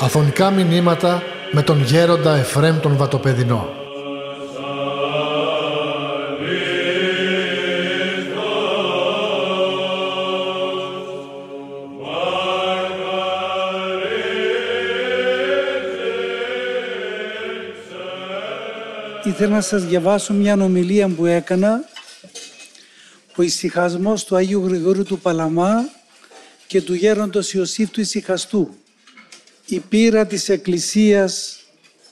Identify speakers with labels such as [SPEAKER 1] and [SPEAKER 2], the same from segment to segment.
[SPEAKER 1] Αφωνικά μηνύματα με τον γέροντα Εφρέμ τον Βατοπεδινό.
[SPEAKER 2] Ήθελα να σας διαβάσω μια ομιλία που έκανα ο ησυχασμός του Αγίου Γρηγορίου του Παλαμά και του γέροντος Ιωσήφ του Ισυχαστού. Η πείρα της Εκκλησίας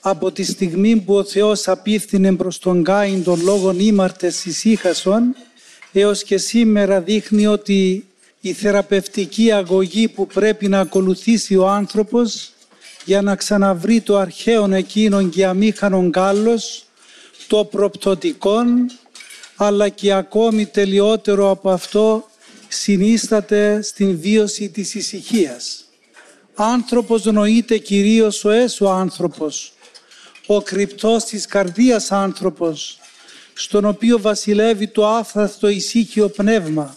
[SPEAKER 2] από τη στιγμή που ο Θεός απίφθινε προς τον Κάιν των λόγων ήμαρτες ησύχασον έως και σήμερα δείχνει ότι η θεραπευτική αγωγή που πρέπει να ακολουθήσει ο άνθρωπος για να ξαναβρει το αρχαίο εκείνον και αμήχανον κάλος, το προπτωτικόν, αλλά και ακόμη τελειότερο από αυτό συνίσταται στην βίωση της ησυχίας. Άνθρωπος νοείται κυρίως ο έσω άνθρωπος, ο κρυπτός της καρδίας άνθρωπος, στον οποίο βασιλεύει το άφθαστο ησύχιο πνεύμα,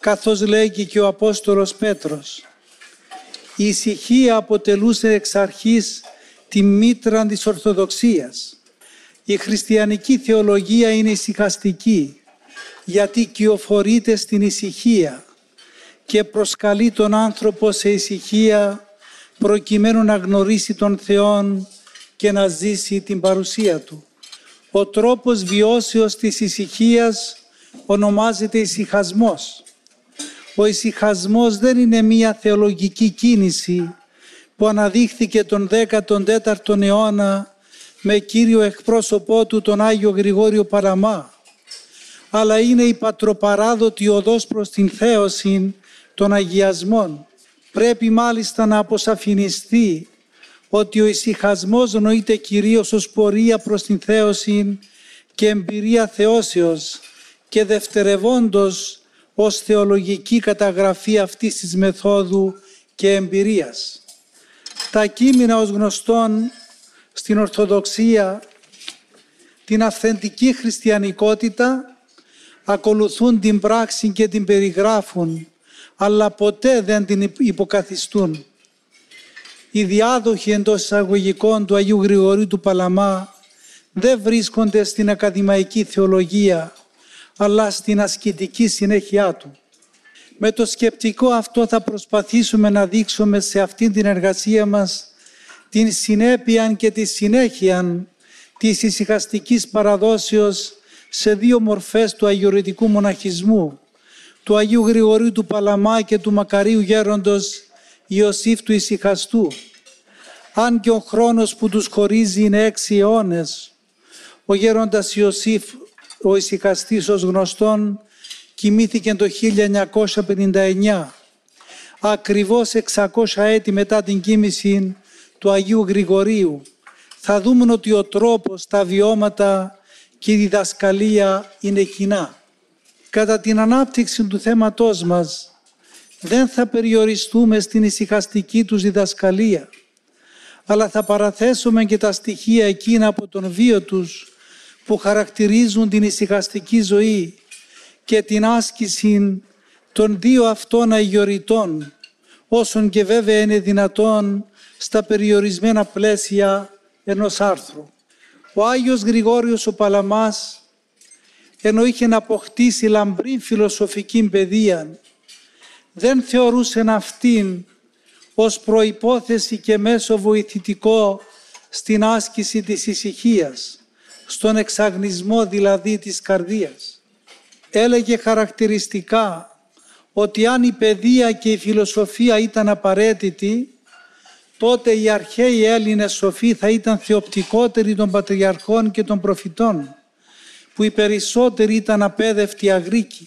[SPEAKER 2] καθώς λέγει και ο Απόστολος Πέτρος. Η ησυχία αποτελούσε εξ αρχής τη μήτρα της Ορθοδοξίας. Η χριστιανική θεολογία είναι ησυχαστική, γιατί κυοφορείται στην ησυχία και προσκαλεί τον άνθρωπο σε ησυχία προκειμένου να γνωρίσει τον Θεόν και να ζήσει την παρουσία Του. Ο τρόπος βιώσεως της ησυχίας ονομάζεται ησυχασμός. Ο ησυχασμός δεν είναι μία θεολογική κίνηση που αναδείχθηκε τον 14ο αιώνα με κύριο εκπρόσωπό του τον Άγιο Γρηγόριο Παραμά, αλλά είναι η πατροπαράδοτη οδός προς την θέωση των αγιασμών. Πρέπει μάλιστα να αποσαφινιστεί ότι ο ησυχασμός νοείται κυρίως ως πορεία προς την θέωση και εμπειρία θεώσεως και δευτερευόντως ως θεολογική καταγραφή αυτής της μεθόδου και εμπειρίας. Τα κείμενα ως γνωστόν στην Ορθοδοξία την αυθεντική χριστιανικότητα ακολουθούν την πράξη και την περιγράφουν αλλά ποτέ δεν την υποκαθιστούν. Οι διάδοχοι εντός εισαγωγικών του Αγίου Γρηγορίου του Παλαμά δεν βρίσκονται στην ακαδημαϊκή θεολογία, αλλά στην ασκητική συνέχειά του. Με το σκεπτικό αυτό θα προσπαθήσουμε να δείξουμε σε αυτή την εργασία μας την συνέπεια και τη συνέχεια της ησυχαστικής παραδόσεως σε δύο μορφές του αγιορετικού μοναχισμού, του Αγίου Γρηγορίου του Παλαμά και του Μακαρίου Γέροντος Ιωσήφ του Ισυχαστού. Αν και ο χρόνος που τους χωρίζει είναι έξι αιώνες, ο γέροντας Ιωσήφ, ο Ισυχαστής ως γνωστόν, κοιμήθηκε το 1959, ακριβώς 600 έτη μετά την κοίμηση του Αγίου Γρηγορίου. Θα δούμε ότι ο τρόπος, τα βιώματα και η διδασκαλία είναι κοινά. Κατά την ανάπτυξη του θέματός μας δεν θα περιοριστούμε στην ησυχαστική τους διδασκαλία, αλλά θα παραθέσουμε και τα στοιχεία εκείνα από τον βίο τους που χαρακτηρίζουν την ησυχαστική ζωή και την άσκηση των δύο αυτών αγιοριτών, όσων και βέβαια είναι δυνατόν στα περιορισμένα πλαίσια ενός άρθρου. Ο Άγιος Γρηγόριος ο Παλαμάς ενώ είχε να αποκτήσει λαμπρή φιλοσοφική παιδεία, δεν θεωρούσε αυτήν ως προϋπόθεση και μέσο βοηθητικό στην άσκηση της ησυχίας, στον εξαγνισμό δηλαδή της καρδίας. Έλεγε χαρακτηριστικά ότι αν η παιδεία και η φιλοσοφία ήταν απαραίτητη, τότε οι αρχαίοι Έλληνες σοφοί θα ήταν θεοπτικότεροι των πατριαρχών και των προφητών που οι περισσότεροι ήταν απέδευτοι Αγρίκοι.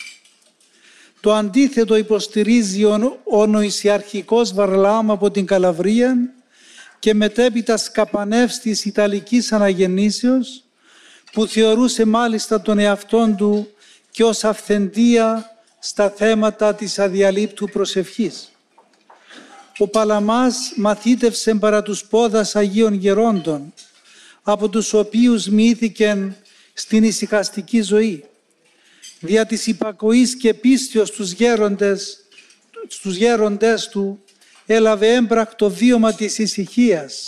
[SPEAKER 2] Το αντίθετο υποστηρίζει ο νοησιαρχικός Βαρλάμ από την Καλαβρία και μετέπειτα σκαπανεύς της Ιταλικής Αναγεννήσεως που θεωρούσε μάλιστα τον εαυτόν του και ως αυθεντία στα θέματα της αδιαλείπτου προσευχής. Ο Παλαμάς μαθήτευσε παρά τους πόδας Αγίων Γερόντων, από τους οποίους μύθηκεν στην ησυχαστική ζωή. δια της υπακοής και πίστεως στους γέροντες, στους γέροντες του, έλαβε έμπρακτο βίωμα της ησυχίας,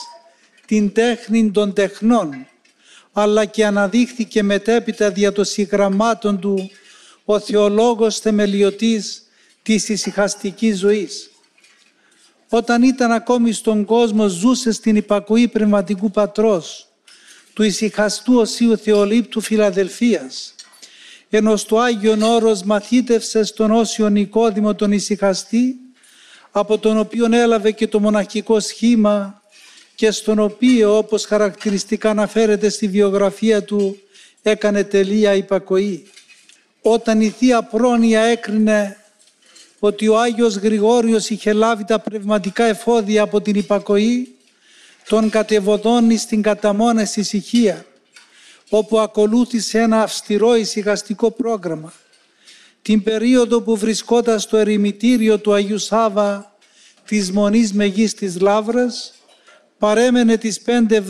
[SPEAKER 2] την τέχνη των τεχνών, αλλά και αναδείχθηκε μετέπειτα δια των συγγραμμάτων του ο θεολόγος θεμελιωτής της ησυχαστικής ζωής. Όταν ήταν ακόμη στον κόσμο ζούσε στην υπακοή πνευματικού πατρός, του ησυχαστού Οσίου Θεολύπτου Φιλαδελφίας, ενώ στο Άγιον Όρος μαθήτευσε στον Όσιο Νικόδημο τον ησυχαστή, από τον οποίο έλαβε και το μοναχικό σχήμα και στον οποίο, όπως χαρακτηριστικά αναφέρεται στη βιογραφία του, έκανε τελεία υπακοή. Όταν η Θεία Πρόνοια έκρινε ότι ο Άγιος Γρηγόριος είχε λάβει τα πνευματικά εφόδια από την υπακοή, τον κατεβοδώνει στην καταμόνες ησυχία, όπου ακολούθησε ένα αυστηρό ησυχαστικό πρόγραμμα. Την περίοδο που βρισκόταν στο ερημητήριο του Αγίου Σάβα της Μονής Μεγής της Λάβρας, παρέμενε τις πέντε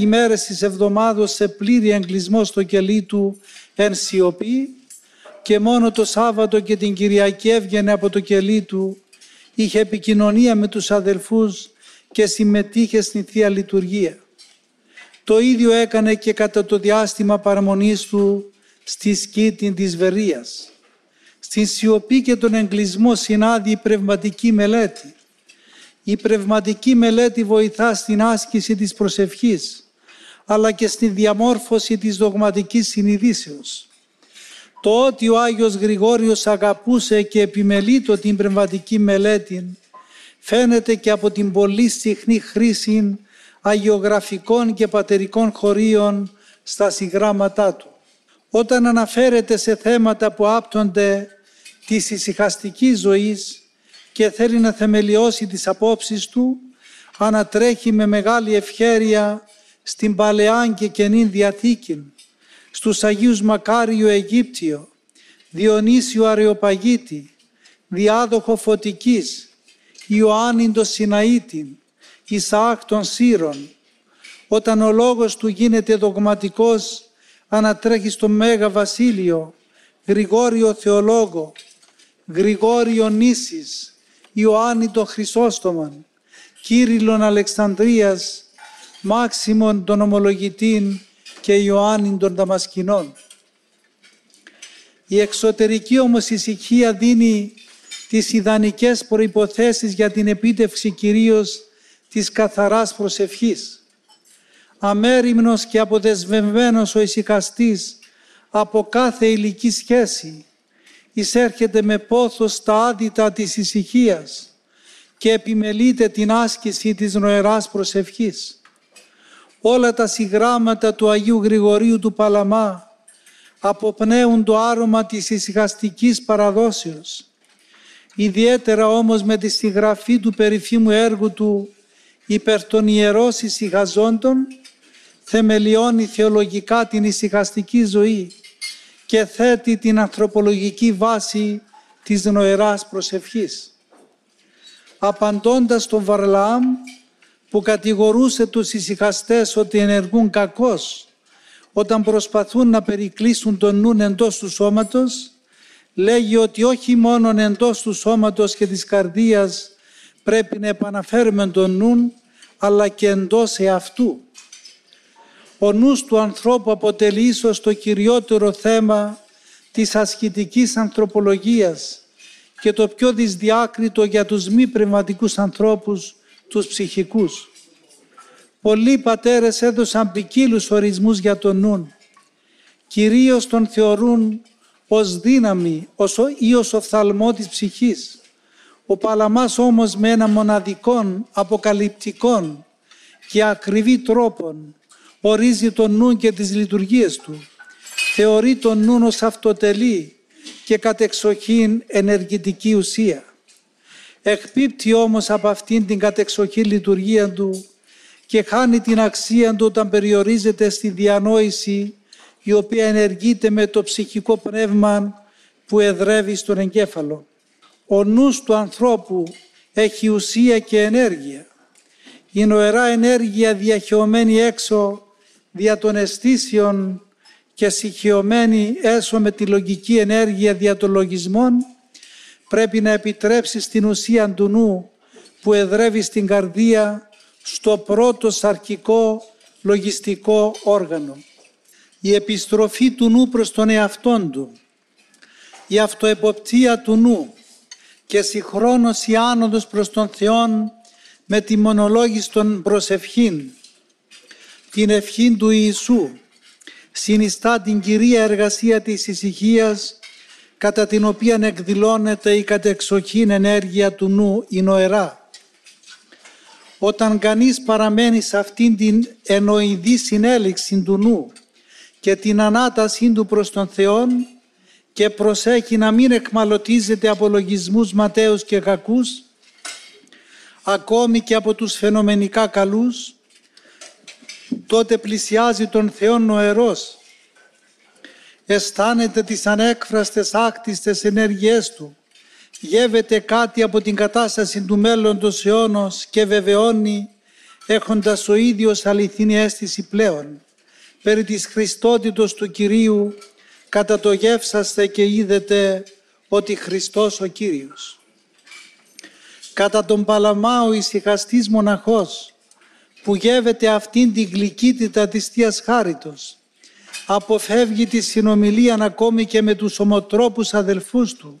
[SPEAKER 2] ημέρες της εβδομάδος σε πλήρη εγκλισμό στο κελί του εν σιωπή και μόνο το Σάββατο και την Κυριακή έβγαινε από το κελί του, είχε επικοινωνία με τους αδελφούς και συμμετείχε στην Θεία Λειτουργία. Το ίδιο έκανε και κατά το διάστημα παραμονής του στη σκήτη της Βερίας. Στην σιωπή και τον εγκλισμό συνάδει η πνευματική μελέτη. Η πνευματική μελέτη βοηθά στην άσκηση της προσευχής, αλλά και στη διαμόρφωση της δογματικής συνειδήσεως. Το ότι ο Άγιος Γρηγόριος αγαπούσε και επιμελείτο την πνευματική μελέτη φαίνεται και από την πολύ συχνή χρήση αγιογραφικών και πατερικών χωρίων στα συγγράμματά του. Όταν αναφέρεται σε θέματα που άπτονται της ησυχαστικής ζωής και θέλει να θεμελιώσει τις απόψεις του, ανατρέχει με μεγάλη ευχέρεια στην Παλαιά και Καινή Διαθήκη, στους Αγίους Μακάριο Αιγύπτιο, Διονύσιο Αρεοπαγίτη, Διάδοχο Φωτικής, Ιωάννη το Σιναήτη, Ισαάκ των Σύρων. Όταν ο λόγος του γίνεται δογματικός, ανατρέχει στο Μέγα Βασίλειο, Γρηγόριο Θεολόγο, Γρηγόριο Νήσης, Ιωάννη τον Χρυσόστομαν, Κύριλλον Αλεξανδρίας, Μάξιμον τον Ομολογητήν και Ιωάννη των Δαμασκηνών. Η εξωτερική όμως ησυχία δίνει τις ιδανικές προϋποθέσεις για την επίτευξη κυρίως της καθαράς προσευχής. Αμέριμνος και αποδεσμευμένος ο ησυχαστής από κάθε ηλική σχέση εισέρχεται με πόθος στα άδυτα της ησυχίας και επιμελείται την άσκηση της νοεράς προσευχής. Όλα τα συγγράμματα του Αγίου Γρηγορίου του Παλαμά αποπνέουν το άρωμα της ησυχαστικής παραδόσεως. Ιδιαίτερα όμως με τη συγγραφή του περιφήμου έργου του υπέρ των ιερός ησυχαζόντων θεμελιώνει θεολογικά την ησυχαστική ζωή και θέτει την ανθρωπολογική βάση της νοεράς προσευχής. Απαντώντας τον Βαρλάμ που κατηγορούσε τους ησυχαστές ότι ενεργούν κακώς όταν προσπαθούν να περικλείσουν τον νουν εντός του σώματος, λέγει ότι όχι μόνο εντός του σώματος και της καρδίας πρέπει να επαναφέρουμε τον νουν, αλλά και εντός εαυτού. Ο νους του ανθρώπου αποτελεί ίσως το κυριότερο θέμα της ασκητικής ανθρωπολογίας και το πιο δυσδιάκριτο για τους μη πνευματικούς ανθρώπους, τους ψυχικούς. Πολλοί πατέρες έδωσαν ποικίλους ορισμούς για τον νου. Κυρίως τον θεωρούν ως δύναμη ή ως οφθαλμό της ψυχής. Ο Παλαμάς όμως με ένα μοναδικό, αποκαλυπτικό και ακριβή τρόπον ορίζει τον νου και τις λειτουργίες του. Θεωρεί τον νου ως αυτοτελή και κατεξοχήν ενεργητική ουσία. Εκπίπτει όμως από αυτήν την κατεξοχή λειτουργία του και χάνει την αξία του όταν περιορίζεται στη διανόηση η οποία ενεργείται με το ψυχικό πνεύμα που εδρεύει στον εγκέφαλο. Ο νους του ανθρώπου έχει ουσία και ενέργεια. Η νοερά ενέργεια διαχειωμένη έξω δια των αισθήσεων και συχαιωμένη έσω με τη λογική ενέργεια δια των λογισμών, πρέπει να επιτρέψεις στην ουσία του νου που εδρεύει στην καρδία στο πρώτο σαρκικό λογιστικό όργανο. Η επιστροφή του νου προς τον εαυτόν του, η αυτοεποπτεία του νου. Και συγχρόνως η άνοδος προς τον Θεόν με τη μονολόγηση των προσευχήν, την ευχή του Ιησού, συνιστά την κυρία εργασία της ησυχίας κατά την οποία εκδηλώνεται η κατεξοχήν ενέργεια του νου η νοερά. Όταν κανείς παραμένει σε αυτήν την εννοηδή συνέλεξη του νου και την ανάτασή του προς τον Θεό και προσέχει να μην εκμαλωτίζεται από λογισμούς ματέους και κακούς, ακόμη και από τους φαινομενικά καλούς, τότε πλησιάζει τον Θεό νοερός. Αισθάνεται τις ανέκφραστες άκτιστες ενέργειές Του. Γεύεται κάτι από την κατάσταση του μέλλοντος αιώνος και βεβαιώνει έχοντας ο ίδιος αληθινή αίσθηση πλέον περί της Χριστότητος του Κυρίου κατά το γεύσαστε και είδετε ότι Χριστός ο Κύριος. Κατά τον Παλαμά ο ησυχαστής μοναχός που γεύεται αυτήν την γλυκύτητα της Θείας Χάριτος. Αποφεύγει τη συνομιλία ακόμη και με τους ομοτρόπους αδελφούς του,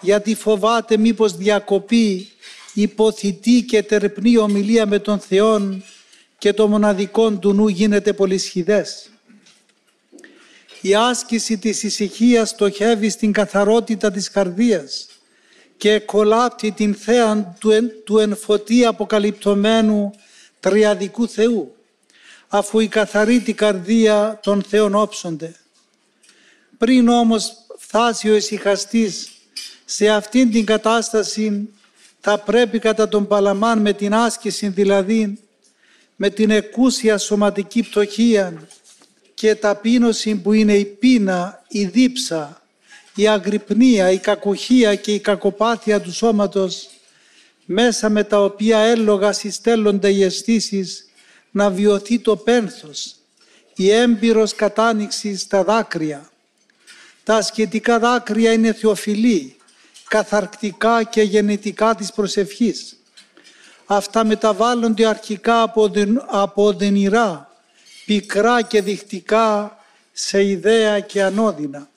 [SPEAKER 2] γιατί φοβάται μήπως διακοπεί υποθητή και τερπνή ομιλία με τον Θεό και το μοναδικό του νου γίνεται πολυσχηδές. Η άσκηση της ησυχίας στοχεύει στην καθαρότητα της καρδίας και κολλάπτει την θέα του, εν, του ενφωτή αποκαλυπτωμένου τριαδικού Θεού, αφού η καθαρή την καρδία των Θεών όψονται. Πριν όμως φτάσει ο ησυχαστής σε αυτήν την κατάσταση θα πρέπει κατά τον Παλαμάν με την άσκηση δηλαδή με την εκούσια σωματική πτωχία και ταπείνωση που είναι η πείνα, η δίψα, η αγρυπνία, η κακοχία και η κακοπάθεια του σώματος μέσα με τα οποία έλογα συστέλλονται οι αισθήσεις να βιωθεί το πένθος, η έμπειρος κατάνοιξης στα δάκρυα. Τα σχετικά δάκρυα είναι θεοφιλή, καθαρκτικά και γενετικά της προσευχής. Αυτά μεταβάλλονται αρχικά από οδενηρά, πικρά και δεικτικά σε ιδέα και ανώδυνα.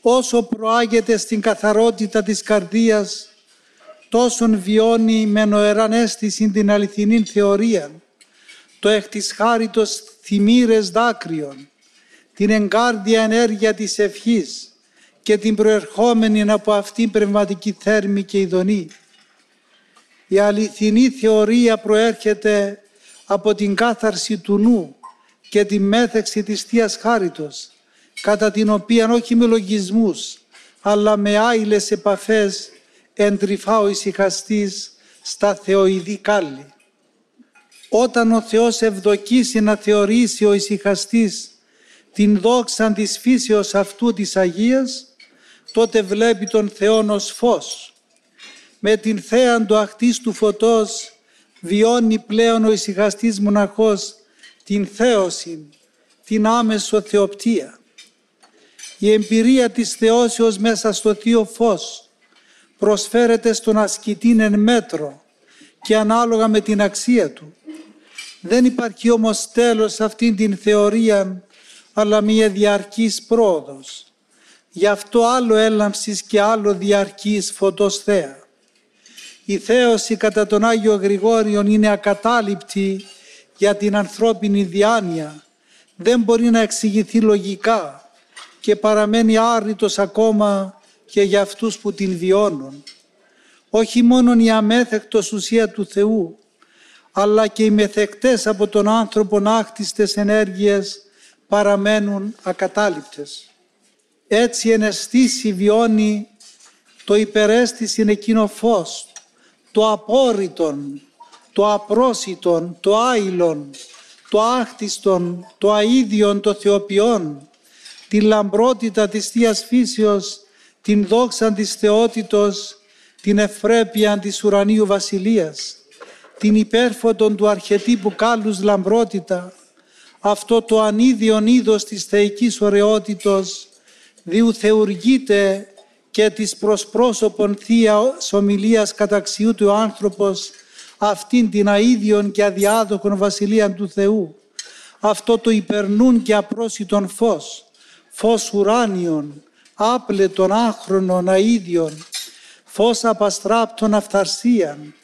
[SPEAKER 2] Όσο προάγεται στην καθαρότητα της καρδίας, τόσον βιώνει με νοεράν αίσθηση την αληθινή θεωρία, το εκ της χάριτος θυμήρες δάκρυων, την εγκάρδια ενέργεια της ευχής και την προερχόμενη από αυτήν πνευματική θέρμη και ειδονή. Η αληθινή θεωρία προέρχεται από την κάθαρση του νου και τη μέθεξη της Θείας Χάριτος, κατά την οποία όχι με λογισμούς, αλλά με άειλες επαφές εντρυφά ο ησυχαστής στα θεοειδή κάλλη. Όταν ο Θεός ευδοκίσει να θεωρήσει ο ησυχαστής την δόξα της φύσεως αυτού της Αγίας, τότε βλέπει τον Θεό ως φως. Με την θέα του αχτής του φωτός βιώνει πλέον ο ησυχαστής μοναχός την θέωση, την άμεσο θεοπτία. Η εμπειρία της θεώσεως μέσα στο Θείο Φως προσφέρεται στον ασκητή εν μέτρο και ανάλογα με την αξία του. Δεν υπάρχει όμως τέλος σε αυτήν την θεωρία, αλλά μια διαρκής πρόοδος. Γι' αυτό άλλο έλαμψης και άλλο διαρκής φωτός θέα. Η θέωση κατά τον Άγιο Γρηγόριον είναι ακατάληπτη για την ανθρώπινη διάνοια. Δεν μπορεί να εξηγηθεί λογικά και παραμένει άρρητος ακόμα και για αυτούς που την βιώνουν. Όχι μόνο η αμέθεκτος ουσία του Θεού, αλλά και οι μεθεκτές από τον άνθρωπο άκτιστες ενέργειες παραμένουν ακατάληπτες. Έτσι εν αισθήσει βιώνει το υπερέστηση εκείνο φως, το απόρριτον, το απρόσιτον, το άειλον, το άκτιστον, το αΐδιον, το θεοποιών, τη λαμπρότητα της Θείας Φύσεως την δόξα της θεότητος, την ευπρέπεια της ουρανίου βασιλείας, την υπέρφωτον του αρχετύπου κάλους λαμπρότητα, αυτό το ανίδιον είδος της θεϊκής ωραιότητος διουθεουργείται και της προσπρόσωπον θεία ομιλίας καταξιού του άνθρωπος αυτήν την αίδιον και αδιάδοχον βασιλείαν του Θεού. Αυτό το υπερνούν και απρόσιτον φως, φως ουράνιον, άπλετον άχρονον αίδιον, φως απαστράπτων αυθαρσίαν,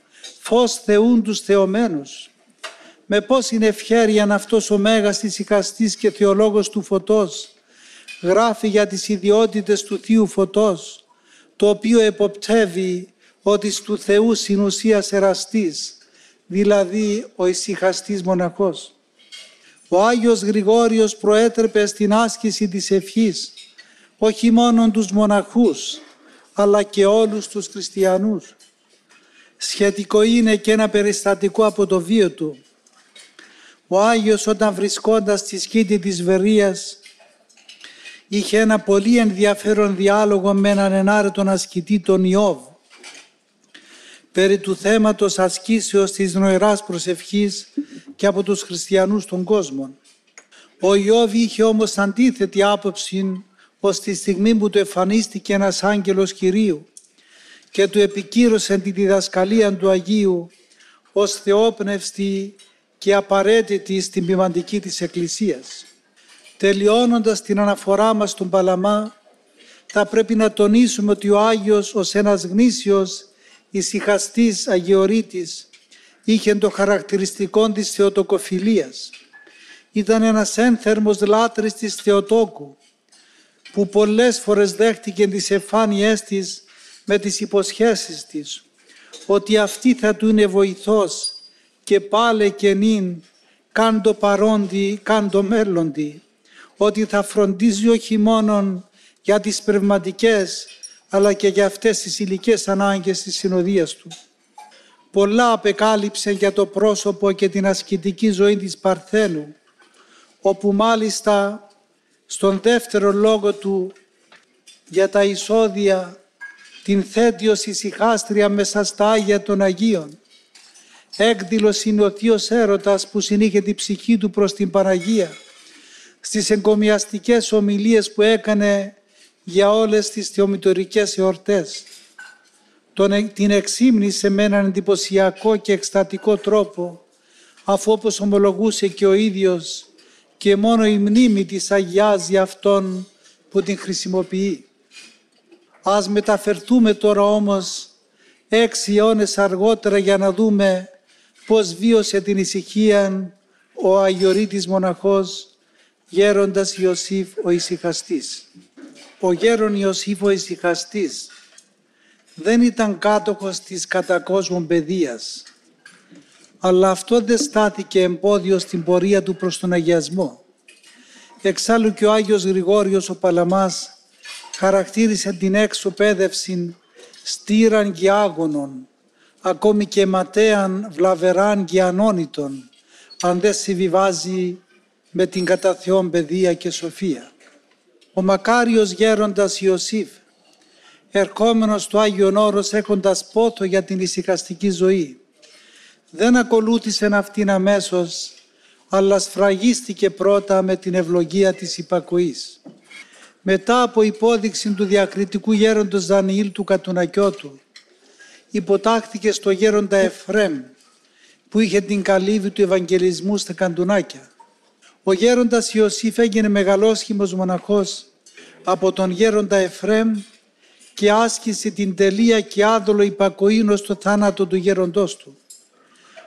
[SPEAKER 2] φως θεούν τους θεωμένους. Με είναι ευχαίρεια αυτός ο Μέγας της και θεολόγος του φωτός γράφει για τις ιδιότητες του Θείου Φωτός, το οποίο εποπτεύει ότι του Θεού συνουσίας εραστής, δηλαδή ο ησυχαστής μοναχός. Ο Άγιος Γρηγόριος προέτρεπε στην άσκηση της ευχής, όχι μόνο τους μοναχούς, αλλά και όλους τους χριστιανούς. Σχετικό είναι και ένα περιστατικό από το βίο του. Ο Άγιος όταν βρισκόντας στη σκήτη της Βερίας είχε ένα πολύ ενδιαφέρον διάλογο με έναν ενάρετον ασκητή τον Ιώβ περί του θέματος ασκήσεως της νοεράς προσευχής και από τους χριστιανούς των κόσμων. Ο Ιώβ είχε όμως αντίθετη άποψη ως τη στιγμή που του εμφανίστηκε ένας άγγελος Κυρίου και του επικύρωσε τη διδασκαλία του Αγίου ως θεόπνευστη και απαραίτητη στην ποιμαντική της Εκκλησίας. Τελειώνοντας την αναφορά μας στον Παλαμά, θα πρέπει να τονίσουμε ότι ο Άγιος ως ένας γνήσιος ησυχαστής αγιορείτης είχε το χαρακτηριστικό της θεοτοκοφιλίας. Ήταν ένας ένθερμος λάτρης της Θεοτόκου, που πολλές φορές δέχτηκε τις εφάνειές της με τις υποσχέσεις της, ότι αυτή θα του είναι βοηθός και πάλε και νυν, καν το παρόντι, καν το μέλλοντι, ότι θα φροντίζει όχι μόνο για τις πνευματικές αλλά και για αυτές τις υλικές ανάγκες της συνοδείας του. Πολλά απεκάλυψε για το πρόσωπο και την ασκητική ζωή της Παρθένου, όπου μάλιστα στον δεύτερο λόγο του για τα εισόδια την θέτει ως ησυχάστρια μέσα στα Άγια των Αγίων. Έκδηλος είναι ο θείος έρωτας που συνήχε την ψυχή του προς την Παναγία στις εγκομιαστικές ομιλίες που έκανε για όλες τις θεομητορικές εορτές. Τον, την εξύμνησε με έναν εντυπωσιακό και εκστατικό τρόπο, αφού όπως ομολογούσε και ο ίδιος και μόνο η μνήμη της αγιάζει αυτόν που την χρησιμοποιεί. Ας μεταφερθούμε τώρα όμως έξι αιώνες αργότερα για να δούμε πώς βίωσε την ησυχία ο Αγιορείτης μοναχός γέροντας Ιωσήφ ο ησυχαστής. Ο γέρον Ιωσήφ ο ησυχαστής δεν ήταν κάτοχος της κατακόσμων παιδείας, αλλά αυτό δεν στάθηκε εμπόδιο στην πορεία του προς τον αγιασμό. Εξάλλου και ο Άγιος Γρηγόριος ο Παλαμάς χαρακτήρισε την έξω πέδευση στήραν και άγωνων, ακόμη και ματέαν βλαβεράν και ανώνυτων, αν δεν συμβιβάζει με την κατά Θεόν παιδεία και σοφία. Ο μακάριος γέροντας Ιωσήφ, ερχόμενος του Άγιον Όρος έχοντας πόθο για την ησυχαστική ζωή, δεν ακολούθησε αυτήν αμέσως, αλλά σφραγίστηκε πρώτα με την ευλογία της υπακοής. Μετά από υπόδειξη του διακριτικού γέροντος Δανιήλ του Κατουνακιώτου, υποτάχθηκε στο γέροντα Εφρέμ, που είχε την καλύβη του Ευαγγελισμού στα Καντουνάκια. Ο γέροντας Ιωσήφ έγινε μεγαλόσχημος μοναχός από τον γέροντα Εφρέμ και άσκησε την τελεία και άδολο υπακοήνο στο θάνατο του γέροντός του.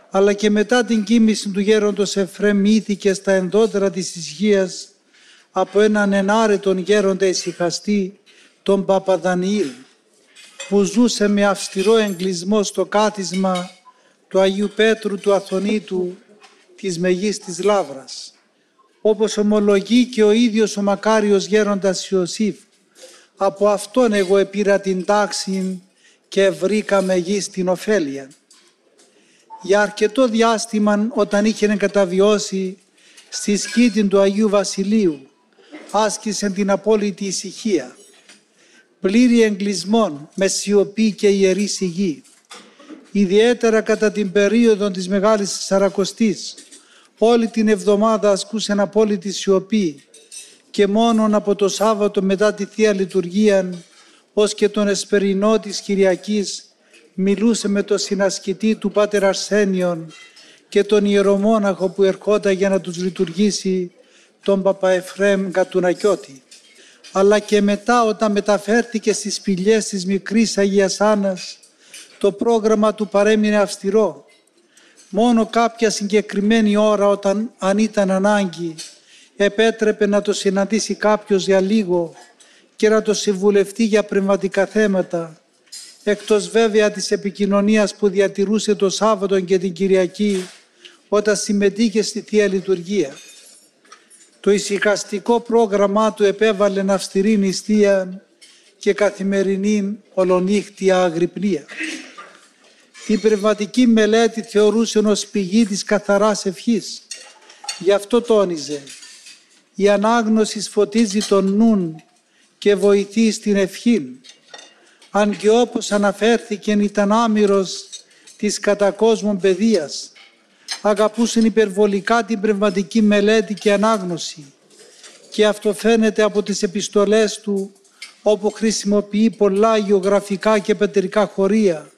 [SPEAKER 2] Αλλά και μετά την κοίμηση του γέροντος Εφρέμ μύθηκε στα ενδότερα της ισχύας από έναν ενάρετον γέροντα ησυχαστή, τον Παπαδανιήλ, που ζούσε με αυστηρό εγκλισμό στο κάθισμα του Αγίου Πέτρου του Αθωνίτου της Μεγίστης Λάβρας όπως ομολογεί και ο ίδιος ο μακάριος γέροντας Ιωσήφ. Από αυτόν εγώ επήρα την τάξη και βρήκα γη στην ωφέλεια. Για αρκετό διάστημα όταν είχε καταβιώσει στη σκήτη του Αγίου Βασιλείου άσκησε την απόλυτη ησυχία. Πλήρη εγκλισμών με σιωπή και ιερή σιγή. Ιδιαίτερα κατά την περίοδο της Μεγάλης Σαρακοστής Όλη την εβδομάδα ασκούσαν απόλυτη σιωπή και μόνον από το Σάββατο μετά τη Θεία Λειτουργία ως και τον Εσπερινό της Κυριακής μιλούσε με τον συνασκητή του Πάτερ Αρσένιον και τον ιερομόναχο που ερχόταν για να τους λειτουργήσει τον Παπαεφρέμ Κατουνακιώτη. Αλλά και μετά όταν μεταφέρθηκε στις σπηλιές της μικρής Αγίας Άννας το πρόγραμμα του παρέμεινε αυστηρό. Μόνο κάποια συγκεκριμένη ώρα όταν αν ήταν ανάγκη επέτρεπε να το συναντήσει κάποιος για λίγο και να το συμβουλευτεί για πνευματικά θέματα εκτός βέβαια της επικοινωνίας που διατηρούσε το Σάββατο και την Κυριακή όταν συμμετείχε στη Θεία Λειτουργία. Το ησυχαστικό πρόγραμμά του επέβαλε αυστηρή νηστεία και καθημερινή ολονύχτια αγρυπνία. Την πνευματική μελέτη θεωρούσε ως πηγή της καθαράς ευχής. Γι' αυτό τόνιζε «Η ανάγνωση φωτίζει τον νουν και βοηθεί στην ευχή. Αν και όπως αναφέρθηκε ήταν άμυρος της κατακόσμων παιδείας, αγαπούσε υπερβολικά την πνευματική μελέτη και ανάγνωση. Και αυτό φαίνεται από τις επιστολές του όπου χρησιμοποιεί πολλά γεωγραφικά και πετρικά χωρία.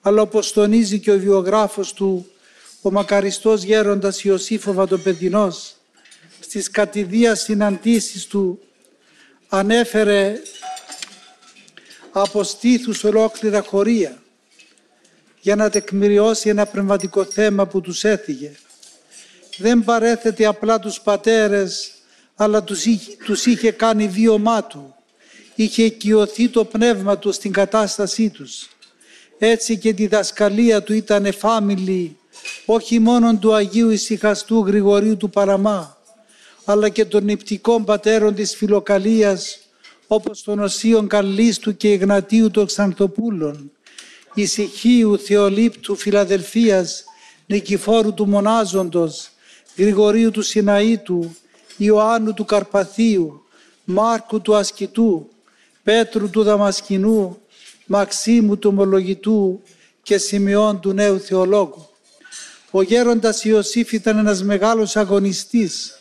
[SPEAKER 2] Αλλά όπως τονίζει και ο βιογράφος του ο μακαριστός γέροντας Ιωσήφο Βατοπεδινός στις κατηδίας συναντήσεις του ανέφερε από στήθους ολόκληρα χωρία για να τεκμηριώσει ένα πνευματικό θέμα που τους έφυγε. Δεν παρέθεται απλά τους πατέρες, αλλά τους είχε, τους είχε κάνει βίωμά του. Είχε οικειωθεί το πνεύμα του στην κατάστασή τους. Έτσι και τη δασκαλία του ήταν εφάμιλη, όχι μόνο του Αγίου Ισυχαστού Γρηγορίου του Παραμά, αλλά και των νηπτικών πατέρων της Φιλοκαλίας, όπως των Οσίων Καλίστου και Ιγνατίου των Ξανθοπούλων, Ησυχίου, Θεολύπτου, Φιλαδελφίας, Νικηφόρου του Μονάζοντος, Γρηγορίου του Σιναήτου, Ιωάννου του Καρπαθίου, Μάρκου του Ασκητού, Πέτρου του Δαμασκηνού, Μαξίμου του Ομολογητού και Σημειών του Νέου Θεολόγου. Ο γέροντας Ιωσήφ ήταν ένας μεγάλος αγωνιστής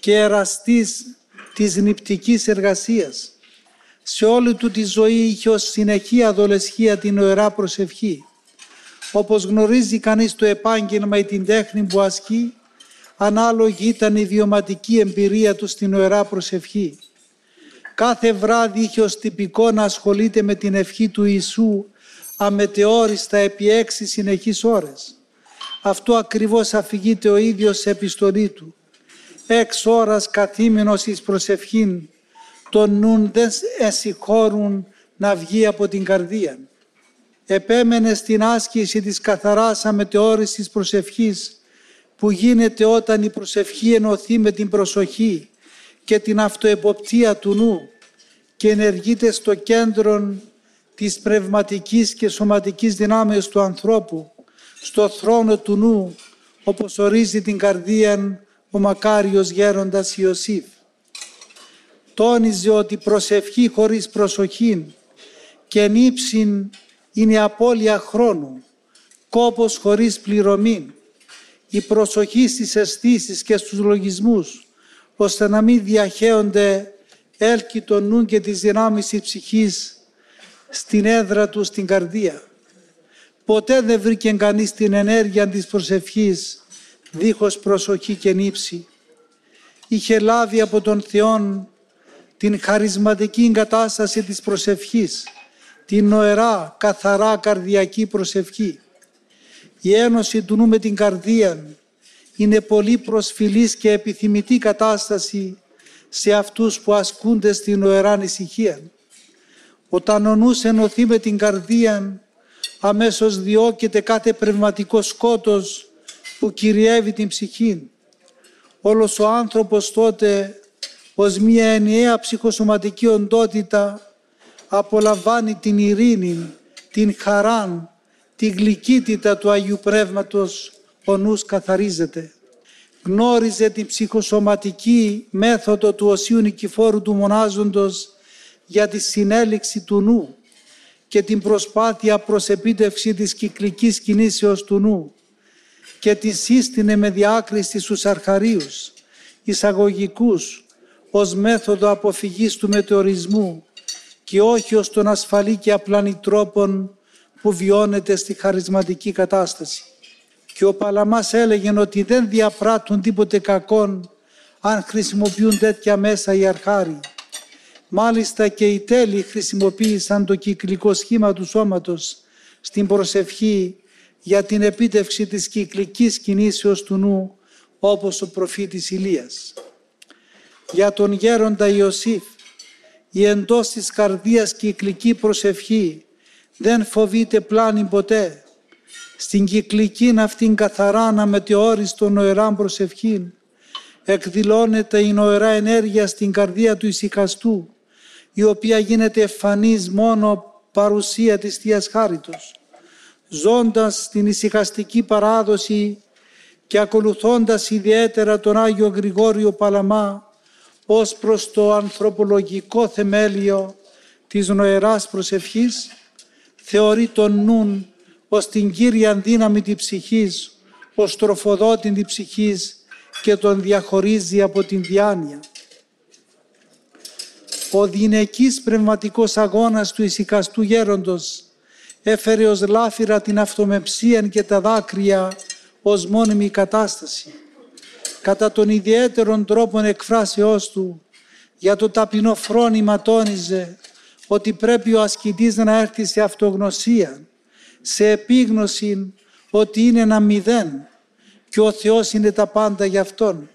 [SPEAKER 2] και εραστής της νηπτικής εργασίας σε όλη του τη ζωή είχε ως συνεχή αδολεσχία την οερά προσευχή. Όπως γνωρίζει κανείς το επάγγελμα ή την τέχνη που ασκεί, ανάλογη ήταν η βιωματική εμπειρία του στην οερά προσευχή. Κάθε βράδυ είχε ως τυπικό να ασχολείται με την ευχή του Ιησού αμετεόριστα επί έξι συνεχείς ώρες. Αυτό ακριβώς αφηγείται ο ίδιος σε επιστολή του. Έξ ώρας καθήμενος εις προσευχήν το νουν δεν εσυχώρουν να βγει από την καρδία. Επέμενε στην άσκηση της καθαράς αμετεώρησης προσευχής που γίνεται όταν η προσευχή ενωθεί με την προσοχή και την αυτοεποπτεία του νου και ενεργείται στο κέντρο της πνευματικής και σωματικής δυνάμεως του ανθρώπου, στο θρόνο του νου, όπως ορίζει την καρδία ο μακάριος γέροντας Ιωσήφ τόνιζε ότι προσευχή χωρίς προσοχή και νύψιν είναι απώλεια χρόνου, κόπος χωρίς πληρωμή, η προσοχή στις αισθήσεις και στους λογισμούς, ώστε να μην διαχέονται έλκη των νου και της δυνάμεις της ψυχής στην έδρα του, στην καρδία. Ποτέ δεν βρήκε κανείς την ενέργεια της προσευχής δίχως προσοχή και νύψη. Είχε λάβει από τον Θεόν την χαρισματική εγκατάσταση της προσευχής, την νοερά, καθαρά καρδιακή προσευχή. Η ένωση του νου με την καρδία είναι πολύ προσφυλής και επιθυμητή κατάσταση σε αυτούς που ασκούνται στην νοερά ησυχία. Όταν ο νους ενωθεί με την καρδία, αμέσως διώκεται κάθε πνευματικό σκότος που κυριεύει την ψυχή. Όλος ο άνθρωπος τότε ως μια ενιαία ψυχοσωματική οντότητα απολαμβάνει την ειρήνη, την χαρά, τη γλυκύτητα του Αγίου Πνεύματος, ο νους καθαρίζεται. Γνώριζε την ψυχοσωματική μέθοδο του Οσίου Νικηφόρου του Μονάζοντος για τη συνέλιξη του νου και την προσπάθεια προς επίτευξη της κυκλικής κινήσεως του νου και τη σύστηνε με διάκριση στους αρχαρίους, εισαγωγικούς, ως μέθοδο αποφυγής του μετεωρισμού και όχι ως τον ασφαλή και απλάνη τρόπον που βιώνεται στη χαρισματική κατάσταση. Και ο Παλαμάς έλεγε ότι δεν διαπράττουν τίποτε κακόν αν χρησιμοποιούν τέτοια μέσα οι αρχάροι. Μάλιστα και οι τέλειοι χρησιμοποίησαν το κυκλικό σχήμα του σώματος στην προσευχή για την επίτευξη της κυκλικής κινήσεως του νου όπως ο προφήτης Ηλίας. Για τον γέροντα Ιωσήφ η εντός της καρδίας κυκλική προσευχή δεν φοβείται πλάνη ποτέ. Στην κυκλική αυτήν καθαρά αναμετεώριστο νοεράν προσευχήν εκδηλώνεται η νοερά ενέργεια στην καρδία του ησυχαστού η οποία γίνεται εμφανής μόνο παρουσία της Θείας Χάριτος. Ζώντας την ησυχαστική παράδοση και ακολουθώντας ιδιαίτερα τον Άγιο Γρηγόριο Παλαμά ως προς το ανθρωπολογικό θεμέλιο της νοεράς προσευχής, θεωρεί τον νουν ως την κύρια δύναμη της ψυχής, ως τροφοδότη της ψυχής και τον διαχωρίζει από την διάνοια. Ο γυναικής πνευματικός αγώνας του ησυχαστού γέροντος έφερε ως λάφυρα την αυτομεψία και τα δάκρυα ως μόνιμη κατάσταση. Κατά τον ιδιαίτερον τρόπον εκφράσεώς του για το ταπεινό φρόνημα τόνιζε ότι πρέπει ο ασκητής να έρθει σε αυτογνωσία, σε επίγνωση ότι είναι ένα μηδέν και ο Θεός είναι τα πάντα για Αυτόν.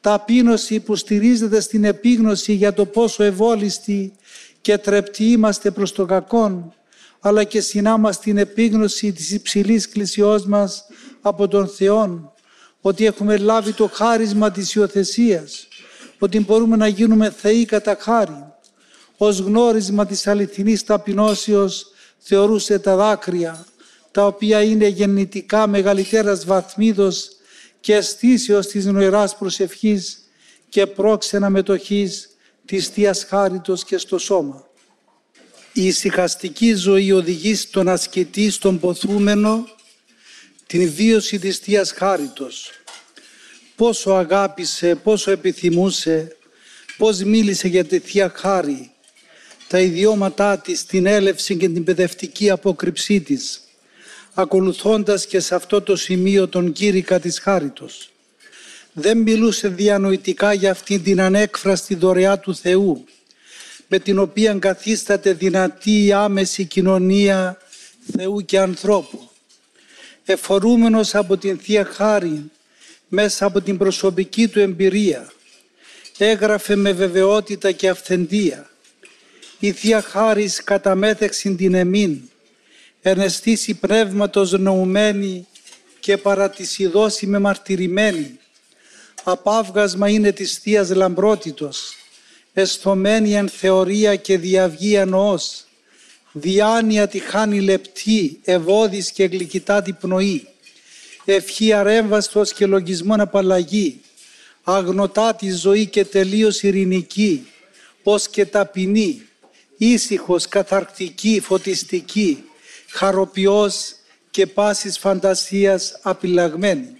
[SPEAKER 2] Ταπείνωση που στηρίζεται στην επίγνωση για το πόσο ευόλιστοι και τρεπτοί είμαστε προς το κακόν, αλλά και συνάμα στην επίγνωση της υψηλής κλησιός μας από τον Θεό, ότι έχουμε λάβει το χάρισμα της υιοθεσίας, ότι μπορούμε να γίνουμε θεοί κατά χάρη. Ως γνώρισμα της αληθινής ταπεινώσεως θεωρούσε τα δάκρυα, τα οποία είναι γεννητικά μεγαλύτερας βαθμίδος και αισθήσεως της νοηράς προσευχής και πρόξενα μετοχής της Θείας Χάριτος και στο σώμα. Η ησυχαστική ζωή οδηγεί στον ασκητή, στον ποθούμενο, την βίωση της Θείας Χάριτος. Πόσο αγάπησε, πόσο επιθυμούσε, πώς μίλησε για τη Θεία Χάρη, τα ιδιώματά της, την έλευση και την παιδευτική απόκρυψή της, ακολουθώντας και σε αυτό το σημείο τον κήρυκα της Χάριτος. Δεν μιλούσε διανοητικά για αυτήν την ανέκφραστη δωρεά του Θεού, με την οποία καθίσταται δυνατή η άμεση κοινωνία Θεού και ανθρώπου. Εφορούμενος από την Θεία Χάρη, μέσα από την προσωπική του εμπειρία, έγραφε με βεβαιότητα και αυθεντία η Θεία Χάρις καταμέθεξιν την εμήν, ερνεστήσει πνεύματος νοουμένη και παρά με μαρτυρημένη. Απάβγασμα είναι της Θείας Λαμπρότητος, εσθομένη εν θεωρία και διαυγή εννοώς, διάνοια τη χάνει λεπτή, ευώδης και γλυκητά την πνοή, ευχή αρέμβαστος και λογισμόν απαλλαγή, αγνωτά τη ζωή και τελείως ειρηνική, ως και ταπεινή, ήσυχος, καθαρκτική, φωτιστική, χαροποιός και πάσης φαντασίας απειλαγμένη.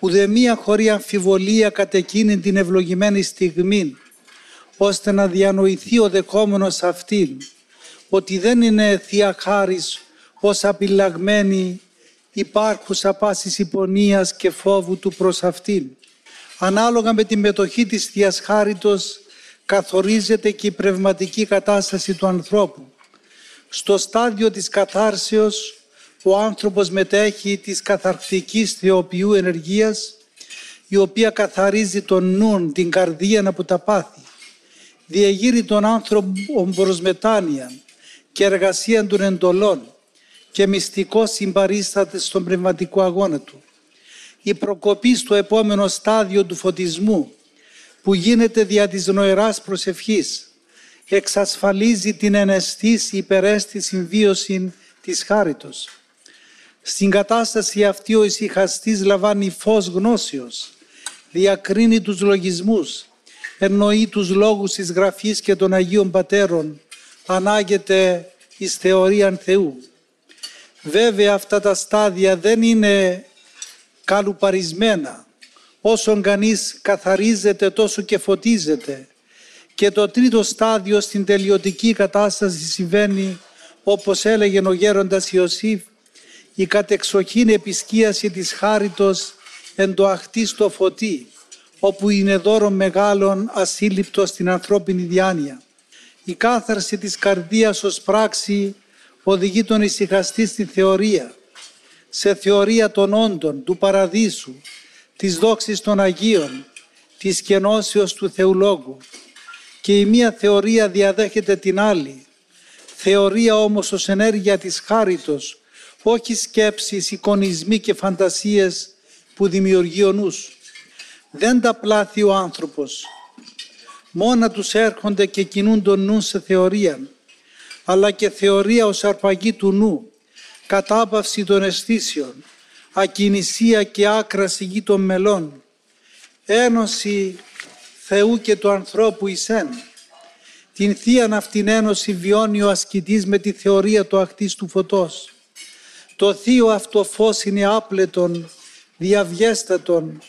[SPEAKER 2] Ουδεμία χωρί αμφιβολία κατ' εκείνη την ευλογημένη στιγμή, ώστε να διανοηθεί ο δεχόμενος αυτήν, ότι δεν είναι Θεία Χάρις ως απειλαγμένη υπάρχουσα πάσης υπονίας και φόβου του προς αυτήν. Ανάλογα με τη μετοχή της Θείας Χάριτος καθορίζεται και η πνευματική κατάσταση του ανθρώπου. Στο στάδιο της καθάρσεως ο άνθρωπος μετέχει της καθαρκτικής θεοποιού ενεργείας η οποία καθαρίζει τον νουν, την καρδία από τα πάθη. Διεγείρει τον άνθρωπο προς μετάνοια και εργασία των εντολών και μυστικό συμπαρίσταται στον πνευματικό αγώνα του. Η προκοπή στο επόμενο στάδιο του φωτισμού που γίνεται δια της νοεράς προσευχής εξασφαλίζει την εναισθής υπερέστη συμβίωσης της χάριτος. Στην κατάσταση αυτή ο ησυχαστής λαμβάνει φως γνώσεως, διακρίνει τους λογισμούς, εννοεί τους λόγους της Γραφής και των Αγίων Πατέρων, ανάγεται εις θεωρίαν Θεού. Βέβαια αυτά τα στάδια δεν είναι καλουπαρισμένα. Όσο κανείς καθαρίζεται τόσο και φωτίζεται. Και το τρίτο στάδιο στην τελειωτική κατάσταση συμβαίνει όπως έλεγε ο γέροντας Ιωσήφ η κατεξοχήν επισκίαση της χάριτος εν το αχτί στο φωτί όπου είναι δώρο μεγάλων ασύλληπτο στην ανθρώπινη διάνοια. Η κάθαρση της καρδίας ως πράξη οδηγεί τον ησυχαστή στη θεωρία, σε θεωρία των όντων, του παραδείσου, της δόξης των Αγίων, της κενώσεως του Θεού Και η μία θεωρία διαδέχεται την άλλη. Θεωρία όμως ως ενέργεια της χάριτος, όχι σκέψεις, εικονισμοί και φαντασίες που δημιουργεί ο νους. Δεν τα πλάθει ο άνθρωπος. Μόνα τους έρχονται και κινούν τον νου σε θεωρία αλλά και θεωρία ως αρπαγή του νου, κατάπαυση των αισθήσεων, ακινησία και άκρα γη των μελών, ένωση Θεού και του ανθρώπου εισέν. Την θείαν αυτήν ένωση βιώνει ο ασκητής με τη θεωρία του ακτής του φωτός. Το θείο αυτό φως είναι άπλετον, διαβιέστατον,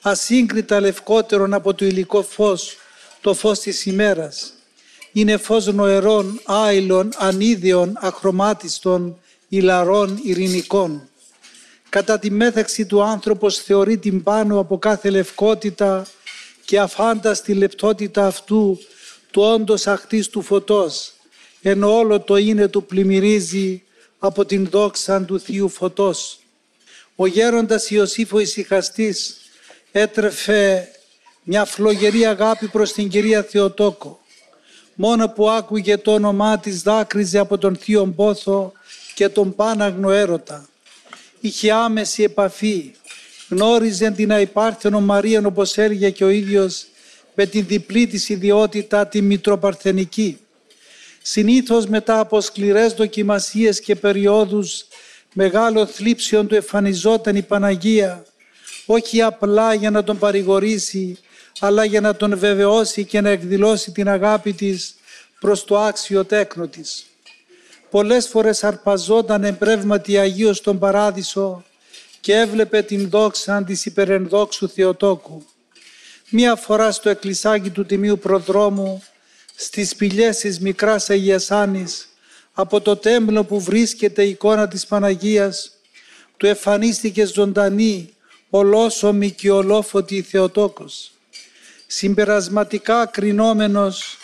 [SPEAKER 2] ασύγκριτα λευκότερον από το υλικό φως, το φως της ημέρας είναι φως νοερών, άειλων, ανίδεων, αχρωμάτιστων, ηλαρών, ειρηνικών. Κατά τη μέθαξη του άνθρωπος θεωρεί την πάνω από κάθε λευκότητα και αφάνταστη λεπτότητα αυτού του όντως αχτής του φωτός, ενώ όλο το είναι του πλημμυρίζει από την δόξα του Θείου Φωτός. Ο γέροντας Ιωσήφ ο ησυχαστής έτρεφε μια φλογερή αγάπη προς την Κυρία Θεοτόκο μόνο που άκουγε το όνομά της δάκρυζε από τον θείο πόθο και τον πάναγνο έρωτα. Είχε άμεση επαφή, γνώριζε την αϊπάρθενο Μαρία όπως έλεγε και ο ίδιος με την διπλή της ιδιότητα τη Μητροπαρθενική. Συνήθως μετά από σκληρές δοκιμασίες και περιόδους μεγάλο θλίψιον του εμφανιζόταν η Παναγία όχι απλά για να τον παρηγορήσει αλλά για να τον βεβαιώσει και να εκδηλώσει την αγάπη της προς το άξιο τέκνο της. Πολλές φορές αρπαζόταν εμπρεύματι Αγίος στον Παράδεισο και έβλεπε την δόξα της υπερενδόξου Θεοτόκου. Μία φορά στο εκκλησάκι του Τιμίου Προδρόμου, στις σπηλιές της Μικράς Αγίας Άνης, από το τέμπλο που βρίσκεται η εικόνα της Παναγίας, του εμφανίστηκε ζωντανή, ολόσωμη και ολόφωτη Θεοτόκος συμπερασματικά κρινόμενος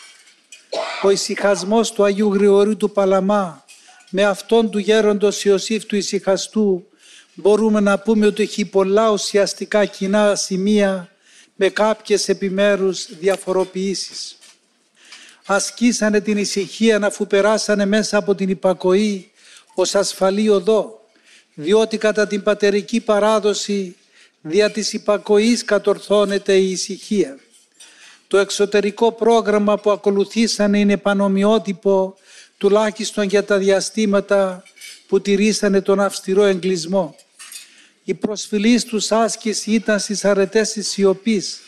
[SPEAKER 2] ο ησυχασμός του Αγίου Γρηγορίου του Παλαμά με αυτόν του γέροντος Ιωσήφ του ησυχαστού μπορούμε να πούμε ότι έχει πολλά ουσιαστικά κοινά σημεία με κάποιες επιμέρους διαφοροποιήσεις. Ασκήσανε την ησυχία αφού περάσανε μέσα από την υπακοή ως ασφαλή οδό, διότι κατά την πατερική παράδοση δια της υπακοής κατορθώνεται η ησυχία. Το εξωτερικό πρόγραμμα που ακολουθήσανε είναι πανομοιότυπο τουλάχιστον για τα διαστήματα που τηρήσανε τον αυστηρό εγκλισμό. Η προσφυλής τους άσκηση ήταν στις αρετές της σιωπής,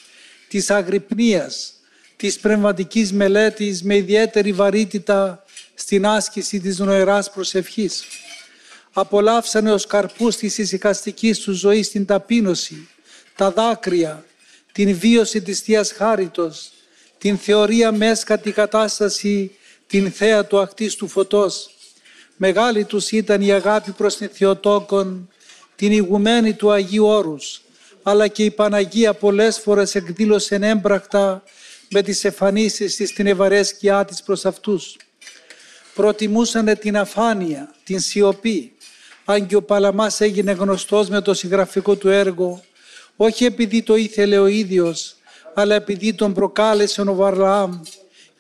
[SPEAKER 2] της αγρυπνίας, της πνευματικής μελέτης με ιδιαίτερη βαρύτητα στην άσκηση της νοεράς προσευχής. Απολαύσανε ως καρπούς της ησυχαστικής τους ζωής την ταπείνωση, τα δάκρυα, την βίωση της Θείας Χάριτος, την θεωρία μέσα τη κατάσταση, την θέα του ακτής του φωτός. Μεγάλη τους ήταν η αγάπη προς την Θεοτόκον, την ηγουμένη του Αγίου Όρους, αλλά και η Παναγία πολλές φορές εκδήλωσε έμπρακτα με τις εμφανίσεις της την ευαρέσκειά της προς αυτούς. Προτιμούσαν την αφάνεια, την σιωπή, αν και ο Παλαμάς έγινε γνωστός με το συγγραφικό του έργο όχι επειδή το ήθελε ο ίδιος, αλλά επειδή τον προκάλεσε ο Βαρλάμ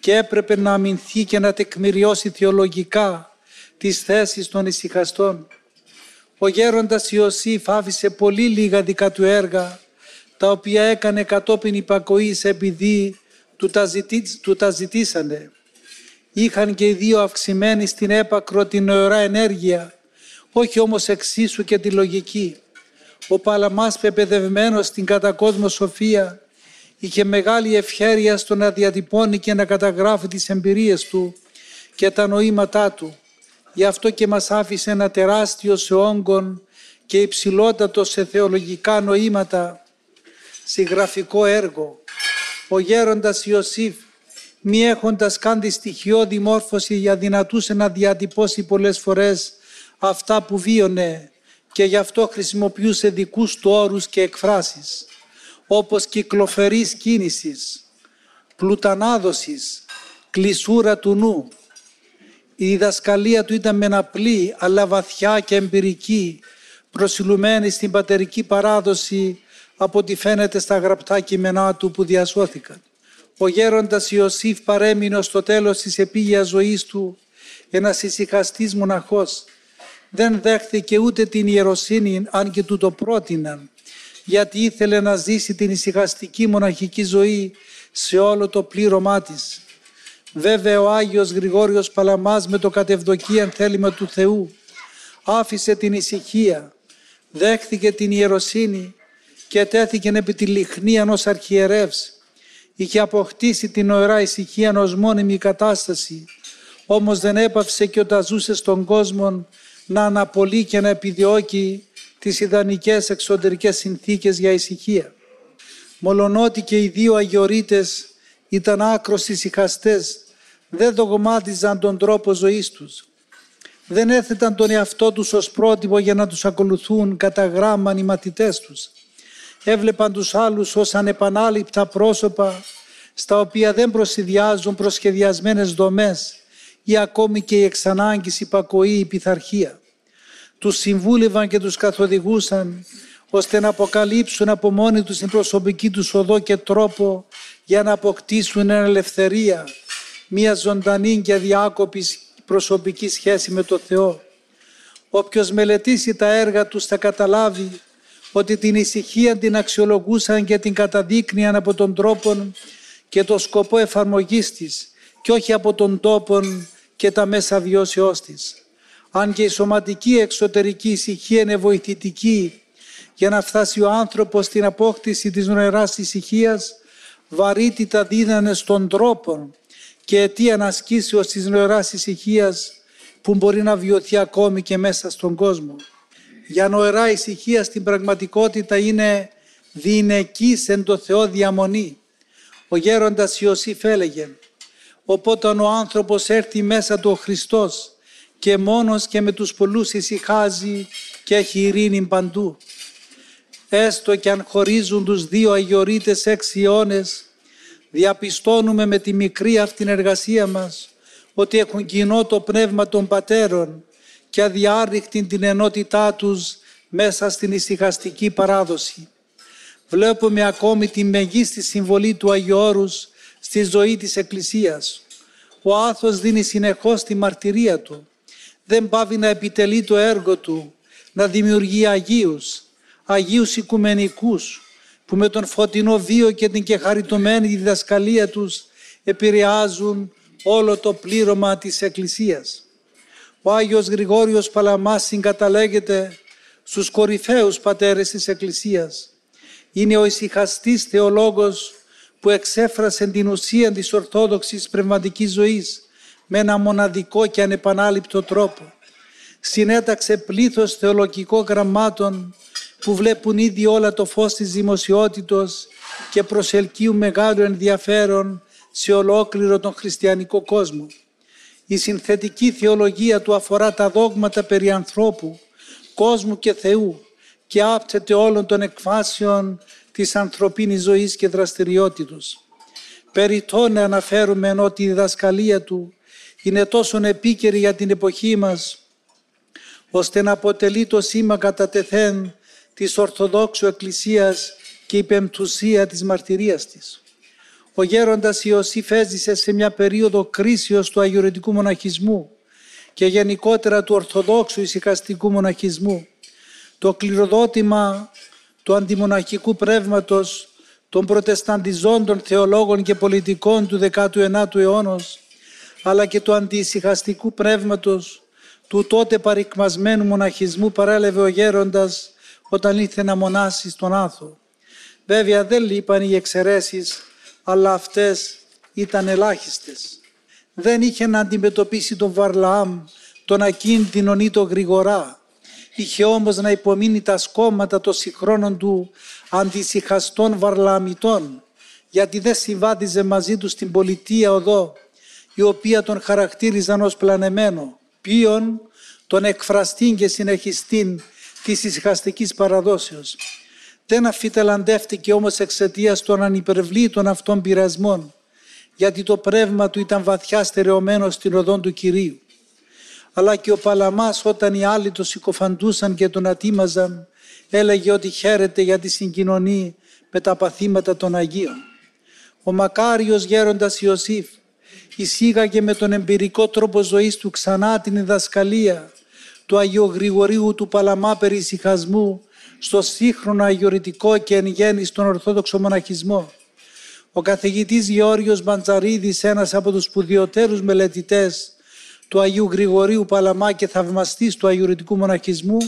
[SPEAKER 2] και έπρεπε να αμυνθεί και να τεκμηριώσει θεολογικά τις θέσεις των ησυχαστών. Ο γέροντας Ιωσήφ άφησε πολύ λίγα δικά του έργα, τα οποία έκανε κατόπιν υπακοής επειδή του τα, του τα ζητήσανε. Είχαν και οι δύο αυξημένοι στην έπακρο την νεωρά ενέργεια, όχι όμως εξίσου και τη λογική. Ο Παλαμάς πεπαιδευμένος στην κατακόσμο σοφία είχε μεγάλη ευχέρεια στο να διατυπώνει και να καταγράφει τις εμπειρίες του και τα νοήματά του. Γι' αυτό και μας άφησε ένα τεράστιο σε όγκον και υψηλότατο σε θεολογικά νοήματα συγγραφικό έργο. Ο γέροντας Ιωσήφ μη έχοντας καν τη στοιχειώδη μόρφωση για δυνατούσε να διατυπώσει πολλές φορές αυτά που βίωνε και γι' αυτό χρησιμοποιούσε δικούς του όρους και εκφράσεις όπως κυκλοφερής κίνησης, πλουτανάδοσης, κλεισούρα του νου. Η διδασκαλία του ήταν μεν απλή αλλά βαθιά και εμπειρική προσιλουμένη στην πατερική παράδοση από ό,τι φαίνεται στα γραπτά κείμενά του που διασώθηκαν. Ο γέροντας Ιωσήφ παρέμεινε στο τέλος της επίγειας ζωής του ένας ησυχαστής μοναχός. Δεν δέχθηκε ούτε την ιεροσύνη αν και του το πρότειναν γιατί ήθελε να ζήσει την ησυχαστική μοναχική ζωή σε όλο το πλήρωμά της. Βέβαια ο Άγιος Γρηγόριος Παλαμάς με το κατευδοκίαν θέλημα του Θεού άφησε την ησυχία, δέχθηκε την ιεροσύνη και τέθηκε επί τη λιχνία ενός αρχιερεύς. Είχε αποκτήσει την ωραία ησυχία ως μόνιμη κατάσταση, όμως δεν έπαυσε και όταν ζούσε στον κόσμο να αναπολύει και να επιδιώκει τις ιδανικές εξωτερικές συνθήκες για ησυχία. Μολονότι και οι δύο αγιορείτες ήταν άκρος ησυχαστές, δεν δογμάτιζαν τον τρόπο ζωής τους. Δεν έθεταν τον εαυτό τους ως πρότυπο για να τους ακολουθούν κατά γράμμα οι μαθητές τους. Έβλεπαν τους άλλους ως ανεπανάληπτα πρόσωπα στα οποία δεν προσυδειάζουν προσχεδιασμένες δομές ή ακόμη και η εξανάγκης υπακοή ή πειθαρχία τους συμβούλευαν και τους καθοδηγούσαν ώστε να αποκαλύψουν από μόνοι τους την προσωπική τους οδό και τρόπο για να αποκτήσουν ελευθερία, μια ζωντανή και αδιάκοπη προσωπική σχέση με το Θεό. Όποιος μελετήσει τα έργα τους θα καταλάβει ότι την ησυχία την αξιολογούσαν και την καταδείκνυαν από τον τρόπο και το σκοπό εφαρμογής της και όχι από τον τόπο και τα μέσα βιώσεώς της αν και η σωματική εξωτερική ησυχία είναι βοηθητική για να φτάσει ο άνθρωπος στην απόκτηση της νοεράς ησυχίας, βαρύτητα δίδανε στον τρόπο και αιτία ασκήσεως της νοεράς ησυχίας που μπορεί να βιωθεί ακόμη και μέσα στον κόσμο. Για νοερά ησυχία στην πραγματικότητα είναι διηνεκής εν το Θεό διαμονή. Ο γέροντας Ιωσήφ έλεγε «Οπότε ο άνθρωπος έρθει μέσα του ο Χριστός και μόνος και με τους πολλούς ησυχάζει και έχει ειρήνη παντού. Έστω και αν χωρίζουν τους δύο αγιορείτες έξι αιώνες, διαπιστώνουμε με τη μικρή αυτήν εργασία μας ότι έχουν κοινό το πνεύμα των πατέρων και αδιάρρηκτη την ενότητά τους μέσα στην ησυχαστική παράδοση. Βλέπουμε ακόμη τη μεγίστη συμβολή του Αγιώρους στη ζωή της Εκκλησίας. Ο άθος δίνει συνεχώς τη μαρτυρία του δεν πάβει να επιτελεί το έργο του, να δημιουργεί Αγίους, Αγίους Οικουμενικούς, που με τον φωτεινό βίο και την κεχαριτωμένη διδασκαλία τους επηρεάζουν όλο το πλήρωμα της Εκκλησίας. Ο Άγιος Γρηγόριος Παλαμάς συγκαταλέγεται στους κορυφαίους πατέρες της Εκκλησίας. Είναι ο ησυχαστής θεολόγος που εξέφρασε την ουσία της Ορθόδοξης πνευματικής ζωής με ένα μοναδικό και ανεπανάληπτο τρόπο. Συνέταξε πλήθος θεολογικών γραμμάτων που βλέπουν ήδη όλα το φως της δημοσιότητος και προσελκύουν μεγάλο ενδιαφέρον σε ολόκληρο τον χριστιανικό κόσμο. Η συνθετική θεολογία του αφορά τα δόγματα περί ανθρώπου, κόσμου και Θεού και άπτεται όλων των εκφάσεων της ανθρωπίνης ζωής και δραστηριότητος. Περί να αναφέρουμε ότι η διδασκαλία του είναι τόσο επίκαιρη για την εποχή μας, ώστε να αποτελεί το σήμα κατά τεθέν της Ορθοδόξου Εκκλησίας και η πεμπτουσία της μαρτυρίας της. Ο γέροντας Ιωσήφ έζησε σε μια περίοδο κρίσεως του αγιορετικού μοναχισμού και γενικότερα του Ορθοδόξου ησυχαστικού μοναχισμού. Το κληροδότημα του αντιμοναχικού πνεύματος των προτεσταντιζόντων θεολόγων και πολιτικών του 19ου αιώνα αλλά και του αντισυχαστικού πνεύματος του τότε παρικμασμένου μοναχισμού παρέλευε ο γέροντας όταν ήρθε να μονάσει στον Άθο. Βέβαια δεν λείπαν οι εξαιρέσεις, αλλά αυτές ήταν ελάχιστες. Δεν είχε να αντιμετωπίσει τον Βαρλαάμ, τον ακίνδυνον ή το γρηγορά. Είχε όμως να υπομείνει τα σκόμματα των συγχρόνων του αντισυχαστών βαρλαμητών, γιατί δεν συμβάδιζε μαζί του στην πολιτεία οδό, η οποία τον χαρακτήριζαν ως πλανεμένο, ποιον τον εκφραστήν και συνεχιστήν της ησυχαστικής παραδόσεως. Δεν αφιτελαντεύτηκε όμως εξαιτίας των ανυπερβλήτων αυτών πειρασμών, γιατί το πνεύμα του ήταν βαθιά στερεωμένο στην οδόν του Κυρίου. Αλλά και ο Παλαμάς όταν οι άλλοι το συκοφαντούσαν και τον ατίμαζαν, έλεγε ότι χαίρεται για τη συγκοινωνία με τα παθήματα των Αγίων. Ο μακάριος γέροντας Ιωσήφ εισήγαγε με τον εμπειρικό τρόπο ζωής του ξανά την διδασκαλία του Αγίου Γρηγορίου του Παλαμά περί ησυχασμού στο σύγχρονο αγιορητικό και εν γέννη στον Ορθόδοξο Μοναχισμό. Ο καθηγητής Γεώργιος Μαντζαρίδης, ένας από τους σπουδιωτέρους μελετητές του Αγίου Γρηγορίου Παλαμά και θαυμαστής του αγιορητικού μοναχισμού,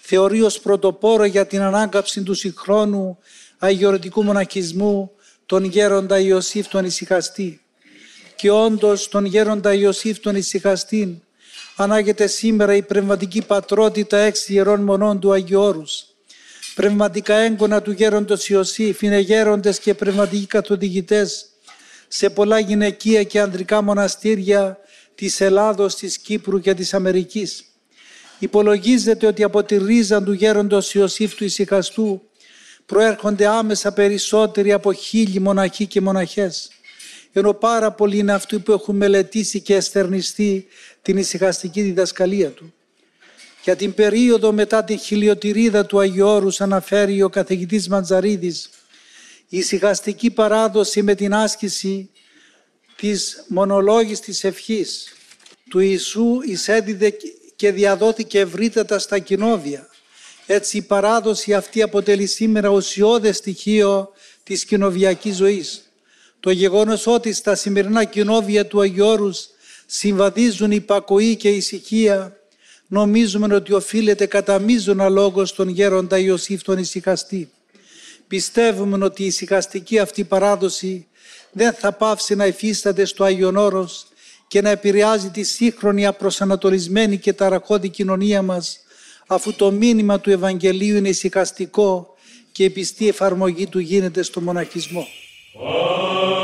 [SPEAKER 2] θεωρεί ως πρωτοπόρο για την ανάκαψη του συγχρόνου αγιορητικού μοναχισμού τον γέροντα Ιωσήφ τον Ισυχαστή. Και όντως τον γέροντα Ιωσήφ τον Ισυχαστή ανάγεται σήμερα η πνευματική πατρότητα έξι ιερών μονών του Αγίου Όρους. Πνευματικά έγκονα του γέροντος Ιωσήφ είναι γέροντες και πνευματικοί καθοδηγητές σε πολλά γυναικεία και ανδρικά μοναστήρια της Ελλάδος, της Κύπρου και της Αμερικής. Υπολογίζεται ότι από τη ρίζα του γέροντος Ιωσήφ του Ισυχαστού προέρχονται άμεσα περισσότεροι από χίλιοι μοναχοί και μοναχές ενώ πάρα πολλοί είναι αυτοί που έχουν μελετήσει και εστερνιστεί την ησυχαστική διδασκαλία του. Για την περίοδο μετά την χιλιοτηρίδα του Αγίου Όρους αναφέρει ο καθηγητής Μαντζαρίδης η ησυχαστική παράδοση με την άσκηση της μονολόγης της ευχής του Ιησού εισέδιδε και διαδόθηκε ευρύτατα στα κοινόβια. Έτσι η παράδοση αυτή αποτελεί σήμερα ουσιώδες στοιχείο της κοινοβιακής ζωής. Το γεγονός ότι στα σημερινά κοινόβια του Αγιώρους συμβαδίζουν υπακοή και ησυχία, νομίζουμε ότι οφείλεται κατά μείζωνα λόγο στον γέροντα Ιωσήφ τον ησυχαστή. Πιστεύουμε ότι η ησυχαστική αυτή παράδοση δεν θα πάψει να υφίσταται στο Άγιον Όρος και να επηρεάζει τη σύγχρονη απροσανατολισμένη και ταραχώδη κοινωνία μας αφού το μήνυμα του Ευαγγελίου είναι ησυχαστικό και η πιστή εφαρμογή του γίνεται στο μοναχισμό. Oh.